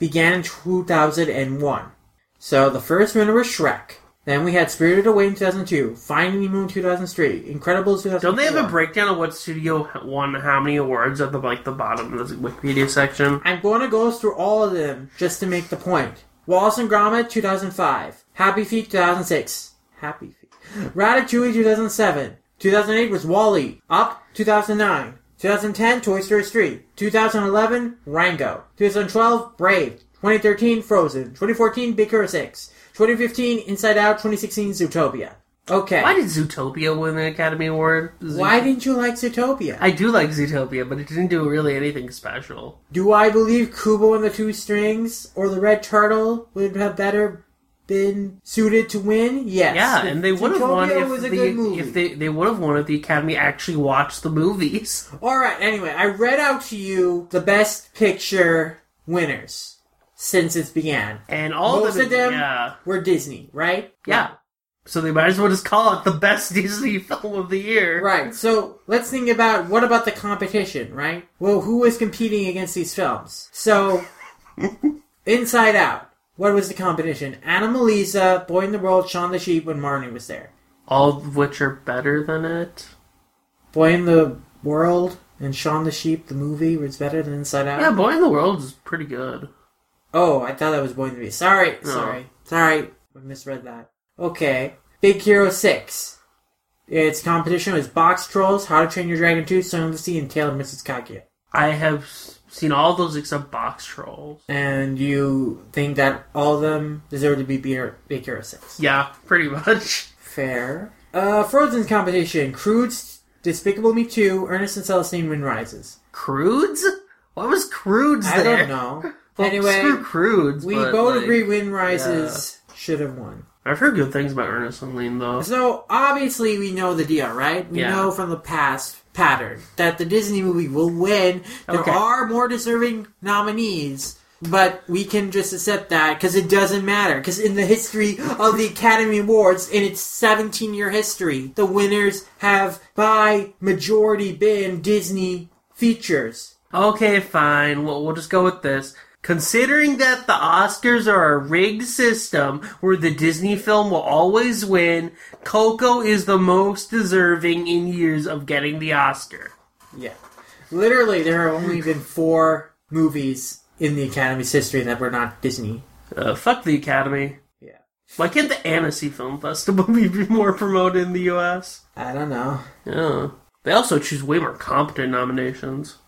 began in 2001. So the first winner was Shrek. Then we had Spirited Away in 2002, Finding Nemo in 2003, Incredibles 2004. Don't they have a breakdown of what studio won how many awards at the like the bottom of the Wikipedia section? I'm going to go through all of them just to make the point. Wallace and Gromit 2005, Happy Feet 2006, Happy Feet, Ratatouille 2007, 2008 was WALL-E, Up 2009, 2010 Toy Story 3, 2011 Rango, 2012 Brave, 2013 Frozen, 2014 Big Hero 6, 2015 Inside Out, 2016 Zootopia. Okay. Why did Zootopia win the Academy Award? Why didn't you like Zootopia? I do like Zootopia, but it didn't do really anything special. Do I believe Kubo and the Two Strings or the Red Turtle would have better been suited to win? Yes. Yeah, and they would have won if was a the, good movie. if they they would have won if the Academy actually watched the movies. All right. Anyway, I read out to you the Best Picture winners since it began. And all Most of, of them yeah, were Disney, right? yeah. So they might as well just call it the best Disney film of the year. Right. So let's think about what about the competition, right? Well, who was competing against these films? So, Inside Out. What was the competition? Anomalisa, Boy in the World, Shaun the Sheep when Marnie was there. All of which are better than it. Boy in the World and Shaun the Sheep, the movie, was better than Inside Out. Yeah, Boy in the World is pretty good. Oh, I thought that was in the Beast. Sorry, sorry, sorry. I misread that. Okay. Big Hero 6. Its competition was Boxtrolls, How to Train Your Dragon 2, Song of the Sea, and Tale of Mrs. Kaguya. I have seen all those except Boxtrolls. And you think that all of them deserve to be Big Hero, Big Hero 6? Yeah, pretty much. Fair. Uh, Frozen's competition. Croods' Despicable Me 2, Ernest and Celestine Wind Rises. Croods? What was Croods I there? don't know. Well, anyway, screw Croods. we but, both like, agree Wind Rises should have won. I've heard good things about Ernest and Lean though. So obviously we know the deal, right? We Yeah. know from the past pattern that the Disney movie will win. There Okay. are more deserving nominees, but we can just accept that because it doesn't matter. Because in the history of the Academy Awards, in its 17 year history, the winners have by majority been Disney features. Okay, fine. We'll, we'll just go with this. Considering that the Oscars are a rigged system where the Disney film will always win, Coco is the most deserving in years of getting the Oscar. Yeah. Literally, there have only been four movies in the Academy's history that were not Disney. Uh, fuck the Academy. Yeah. Why can't the Annecy Film Festival be more promoted in the U.S.? I don't know. Yeah. They also choose way more competent nominations.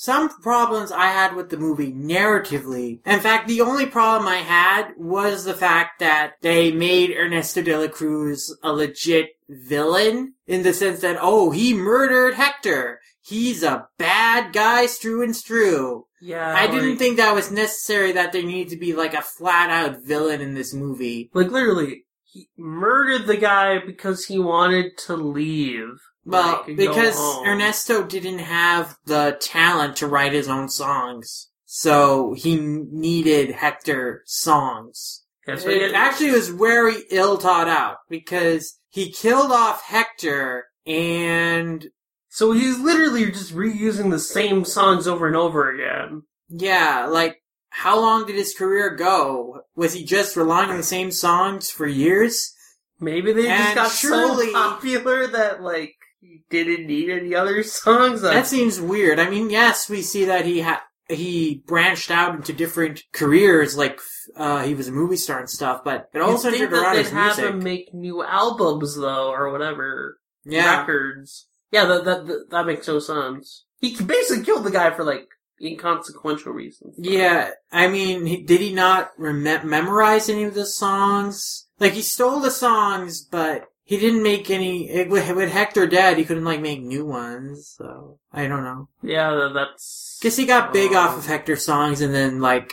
Some problems I had with the movie narratively. In fact, the only problem I had was the fact that they made Ernesto de la Cruz a legit villain in the sense that, oh, he murdered Hector. He's a bad guy, strew and strew. Yeah. I didn't think that was necessary that there needed to be like a flat out villain in this movie. Like, literally, he murdered the guy because he wanted to leave. Well, Like, because. Ernesto didn't have the talent to write his own songs. So he needed Hector songs. It actually was very ill thought out because he killed off Hector and So he's literally just reusing the same songs over and over again. yeah, like how long did his career go? Was he just relying on the same songs for years? Maybe they just got surely- so popular that like he didn't need any other songs. That seems weird. I mean, yes, we see that he had he branched out into different careers, like uh, he was a movie star and stuff. But it all You'd think centered that around they'd his have music. him make new albums though, or whatever yeah, records. Yeah, that, that that that makes no sense. He basically killed the guy for like inconsequential reasons. yeah. I mean, he, did he not rem- memorize any of the songs? Like he stole the songs, but he didn't make any. It, with, with Hector dead, he couldn't like make new ones. So I don't know. Yeah, that's. Guess he got big Um, off of Hector songs, and then like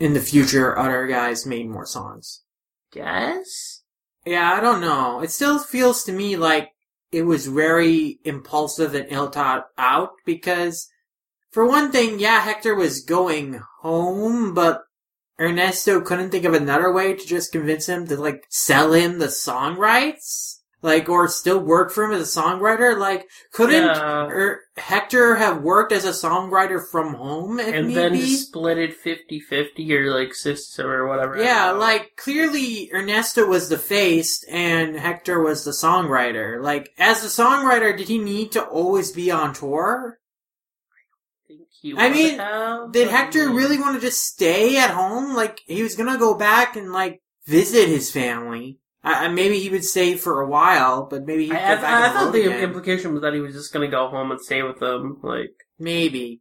in the future, other guys made more songs. Guess. Yeah, I don't know. It still feels to me like it was very impulsive and ill thought out because, for one thing, yeah, Hector was going home, but Ernesto couldn't think of another way to just convince him to like sell him the song rights, like or still work for him as a songwriter. Like, couldn't Yeah. er, Hector have worked as a songwriter from home and need then split it 50-50 or like system or whatever. Yeah, like clearly Ernesto was the face and Hector was the songwriter. Like as a songwriter, did he need to always be on tour? think he I mean, have, Did Hector really want to just stay at home? Like he was gonna go back and like visit his family. I, maybe he would stay for a while, but maybe he'd I, I, I thought the again. implication was that he was just gonna go home and stay with them. Like, maybe.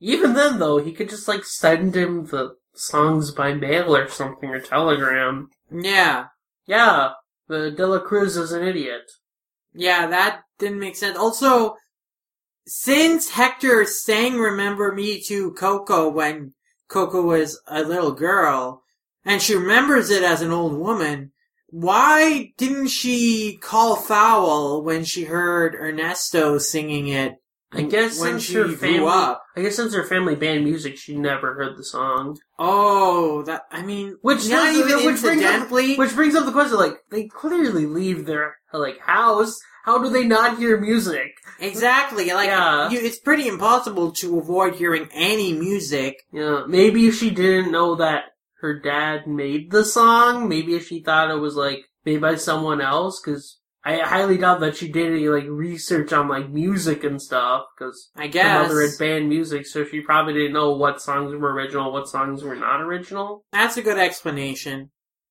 even then though, he could just like send him the songs by mail or something or telegram. Yeah, Yeah, the De La Cruz is an idiot. yeah, that didn't make sense. Also, since Hector sang "Remember Me" to Coco when Coco was a little girl, and she remembers it as an old woman, why didn't she call foul when she heard Ernesto singing it? I guess when since she her grew family, up. I guess since her family banned music, she never heard the song. Oh, that I mean, Which not does- even which brings up-. Which brings up the question: like, they clearly leave their like house. How do they not hear music? exactly, like Yeah. you, it's pretty impossible to avoid hearing any music. Yeah, maybe if she didn't know that her dad made the song, maybe if she thought it was like made by someone else, because I highly doubt that she did any like research on like music and stuff, because I her mother had banned music, so she probably didn't know what songs were original, what songs were not original. that's a good explanation.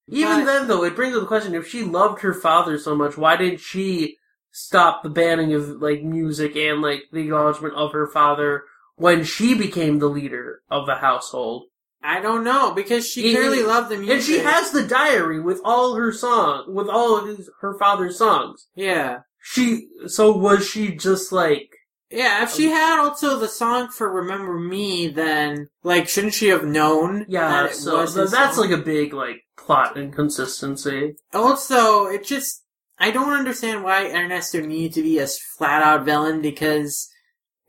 Even But- then, though, it brings up the question: if she loved her father so much, why didn't she stop the banning of like music and like the acknowledgement of her father when she became the leader of the household? I don't know because she clearly loved the music, And she has the diary with all her song, with all of his, her father's songs. yeah. She, so was she just like, Yeah, if she um, had also the song for "Remember Me," then like shouldn't she have known? yeah, that so that's song? like a big like plot inconsistency. Also, it just I don't understand why Ernesto needed to be a flat out villain because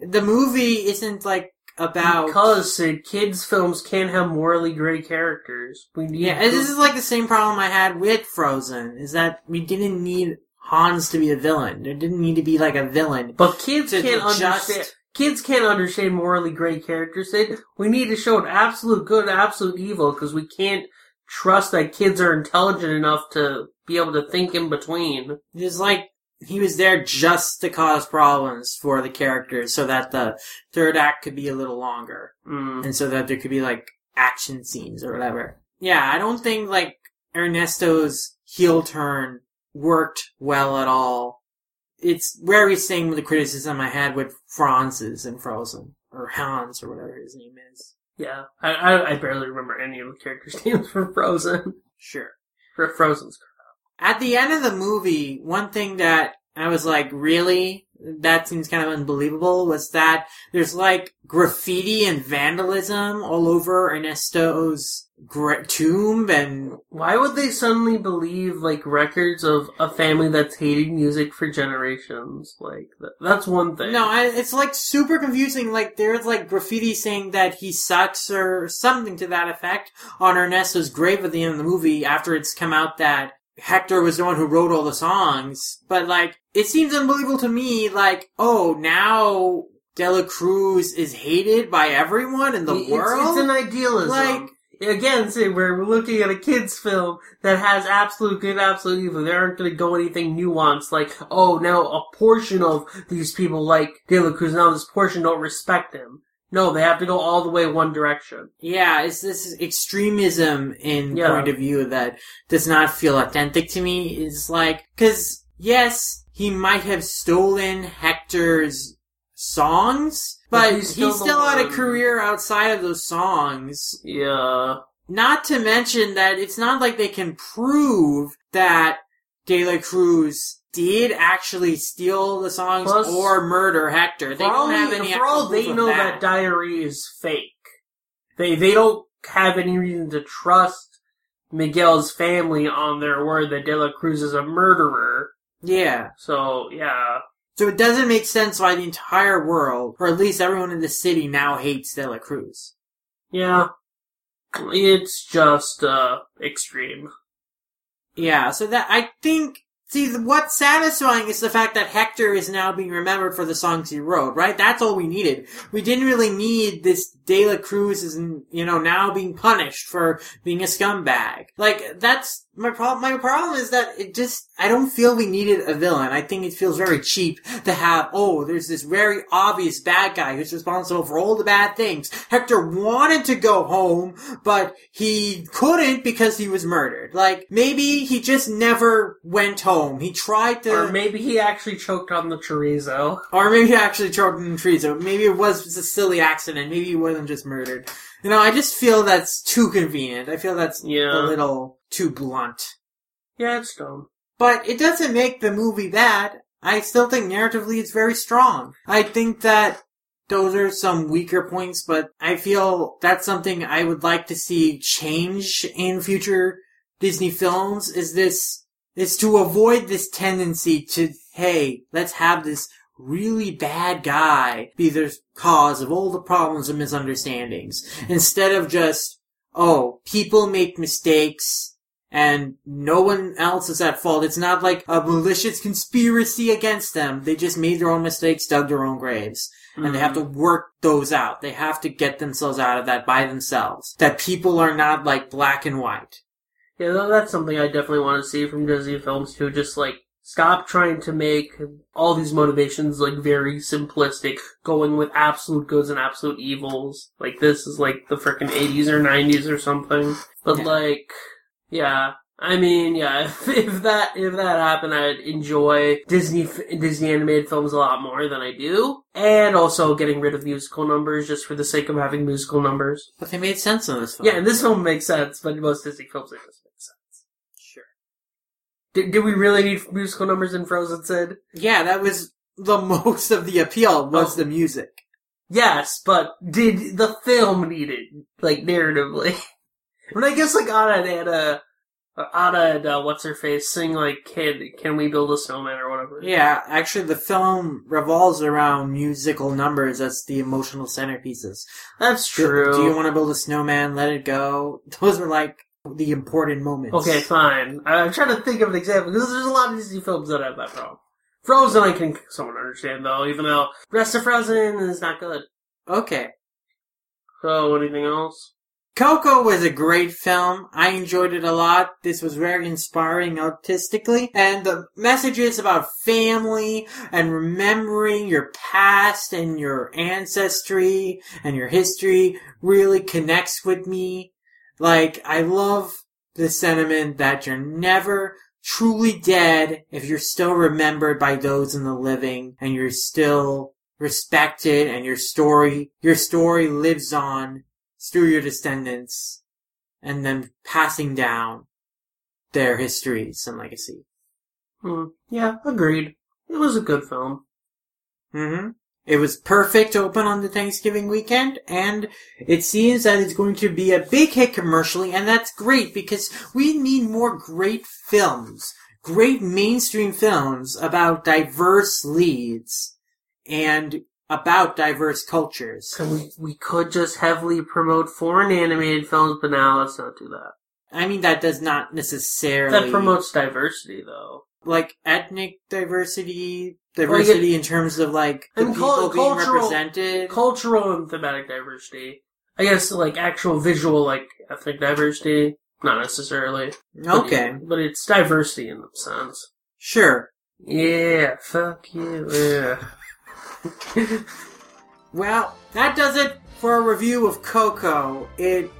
the movie isn't like about Because Sid, kids' films can't have morally gray characters. We need yeah. This is like the same problem I had with Frozen is that we didn't need Hans to be a villain. There didn't need to be like a villain. But kids can't just- understand. Kids can't understand morally gray characters. They, we need to show an absolute good, absolute evil, because we can't trust that kids are intelligent enough to be able to think in between. It's like he was there just to cause problems for the characters so that the third act could be a little longer. Mm. and so that there could be like action scenes or whatever. Yeah, I don't think like Ernesto's heel turn worked well at all. It's very same with the criticism I had with Franz's in Frozen or Hans or whatever his name is. Yeah, I, I, I barely remember any of the characters' names from Frozen. Sure. For Frozen's. At the end of the movie, one thing that I was like, really? That seems kind of unbelievable was that there's like graffiti and vandalism all over Ernesto's gra- tomb and Why would they suddenly believe like records of a family that's hated music for generations? Like th- that's one thing. No, I, it's like super confusing. Like there's like graffiti saying that he sucks or something to that effect on Ernesto's grave at the end of the movie after it's come out that Hector was the one who wrote all the songs. But like, it seems unbelievable to me. Like, oh, now De La Cruz is hated by everyone in the It's- world. It's, an idealism. Like- Again, say we're looking at a kids' film that has absolute good, absolute evil. They aren't going to go anything nuanced, like, oh, now a portion of these people like De La Cruz, now this portion don't respect him. No, they have to go all the way one direction. yeah, it's this extremism in Yeah. point of view that does not feel authentic to me. It's like, cause yes, he might have stolen Hector's songs, But but, he's he's still still, had a career outside of those songs. Yeah. Not to mention that it's not like they can prove that De La Cruz did actually steal the songs Plus- or murder Hector. They don't have any for all they know, that. that diary is fake. They they don't have any reason to trust Miguel's family on their word that De La Cruz is a murderer. Yeah. So yeah, So it doesn't make sense why the entire world, or at least everyone in the city, now hates De La Cruz. yeah, it's just uh extreme. Yeah, so that, I think, see, what's satisfying is the fact that Hector is now being remembered for the songs he wrote, right? That's all we needed. We didn't really need this De La Cruz is, you know, now being punished for being a scumbag. Like, that's, my problem, my problem is that it just, I don't feel we needed a villain. I think it feels very cheap to have, oh, there's this very obvious bad guy who's responsible for all the bad things. Hector wanted to go home, but he couldn't because he was murdered. Like, maybe he just never went home. He tried to, Or maybe he actually choked on the chorizo. or maybe he actually choked on the. Or maybe it was just a silly accident. Maybe he wasn't just murdered. You know, I just feel that's too convenient. I feel that's Yeah. a little too blunt. Yeah, it's dumb. But it doesn't make the movie bad. I still think narratively it's very strong. I think that those are some weaker points, but I feel that's something I would like to see change in future Disney films is this, is to avoid this tendency to, hey, let's have this really bad guy be the cause of all the problems and misunderstandings. Instead of just, oh, people make mistakes and no one else is at fault. It's not like a malicious conspiracy against them. They just made their own mistakes, dug their own graves. And they have to mm-hmm. work those out. They have to get themselves out of that by themselves. That people are not like black and white. Yeah, that's something I definitely want to see from Disney films too. Just like stop trying to make all these motivations like very simplistic, going with absolute goods and absolute evils. Like this is like the freaking 80s or 90s or something. But Yeah. like, yeah. I mean, yeah, if, if that if that happened, I'd enjoy Disney Disney animated films a lot more than I do, and also getting rid of musical numbers just for the sake of having musical numbers. But they made sense in this film. Yeah, and this film makes sense, but most Disney films, it doesn't make sense. sure. Did, did we really need musical numbers in Frozen, Sid? Yeah, that was the most of the appeal was Oh. the music. Yes, but did the film need it, like, narratively? I I guess, like, Anna and Anna, uh, Anna and, uh, what's her face sing, like, can, can we build a snowman or whatever. Yeah, actually the film revolves around musical numbers as the emotional centerpieces. That's true. Do you want to build a snowman? Let it go. Those were like the important moments. Okay, fine. I- I'm trying to think of an example, because there's a lot of Disney films that have that problem. Frozen I can somewhat understand, though, even though rest of Frozen is not good. Okay. So, anything else? Coco was a great film. I enjoyed it a lot. This was very inspiring artistically. And the messages about family and remembering your past and your ancestry and your history really connects with me. Like, I love the sentiment that you're never truly dead if you're still remembered by those in the living and you're still respected and your story, your story lives on through your descendants and then passing down their histories and legacy. Hmm. Yeah, agreed. It was a good film. hmm It was perfect to open on the Thanksgiving weekend, and it seems that it's going to be a big hit commercially, and that's great because we need more great films, great mainstream films about diverse leads and about diverse cultures. So we, we could just heavily promote foreign animated films, but now let's not do that. I mean, that does not necessarily That promotes diversity, though. like ethnic diversity, diversity in terms of like the people cul- being cultural- represented. Cultural and thematic diversity. I guess like actual visual like ethnic diversity, not necessarily. But- okay, But it's diversity in the sense. sure. Yeah, fuck you. Yeah. Well, that does it for a review of Coco. It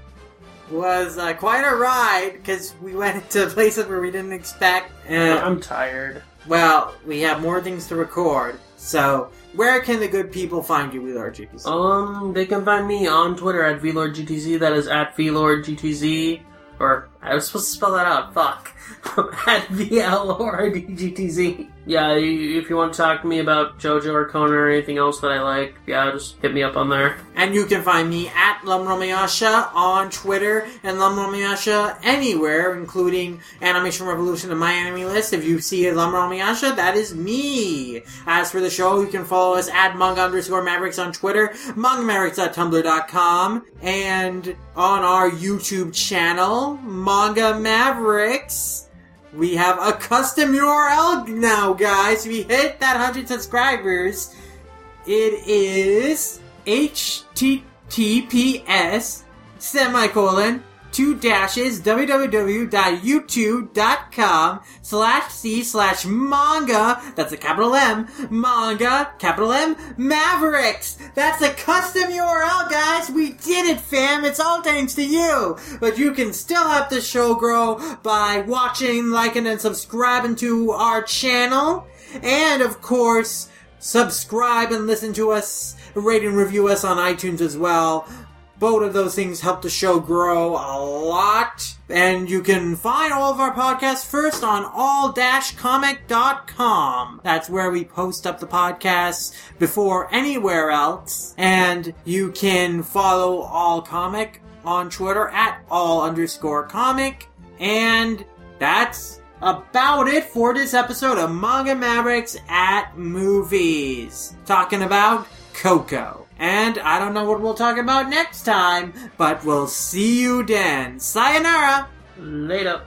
was uh, quite a ride because we went to places where we didn't expect. And, I'm tired. well, we have more things to record. So, where can the good people find you, V-Lord GDC? Um, they can find me on Twitter at VLordGTZ. That is at VLordGTZ. Or, I was supposed to spell that out. Fuck. at VLORDGTZ. Yeah, if you want to talk to me about JoJo or Conan or anything else that I like, yeah, just hit me up on there. And you can find me at Lumromayasha on Twitter and Lumromayasha anywhere, including Animation Revolution and My Anime List. If you see Lumromayasha, that is me. As for the show, you can follow us at manga underscore mavericks on Twitter, mangamavericks.tumblr.com, and on our YouTube channel, Manga Mavericks. We have a custom URL now, guys. We hit that 100 subscribers. It is https semicolon two dashes www.youtube.com slash c slash manga. That's a capital M. Manga capital M Mavericks. That's a custom URL guys. We did it fam. It's all thanks to you. But you can still help the show grow by watching liking and subscribing to our channel. And of course subscribe and listen to us, rate and review us on iTunes as well. Both of those things help the show grow a lot. And you can find all of our podcasts first on all-comic.com. That's where we post up the podcasts before anywhere else. And you can follow All Comic on Twitter at all underscore comic. And that's about it for this episode of Manga Mavericks at Movies. Talking about Coco. And I don't know what we'll talk about next time, but we'll see you then. Sayonara! Later.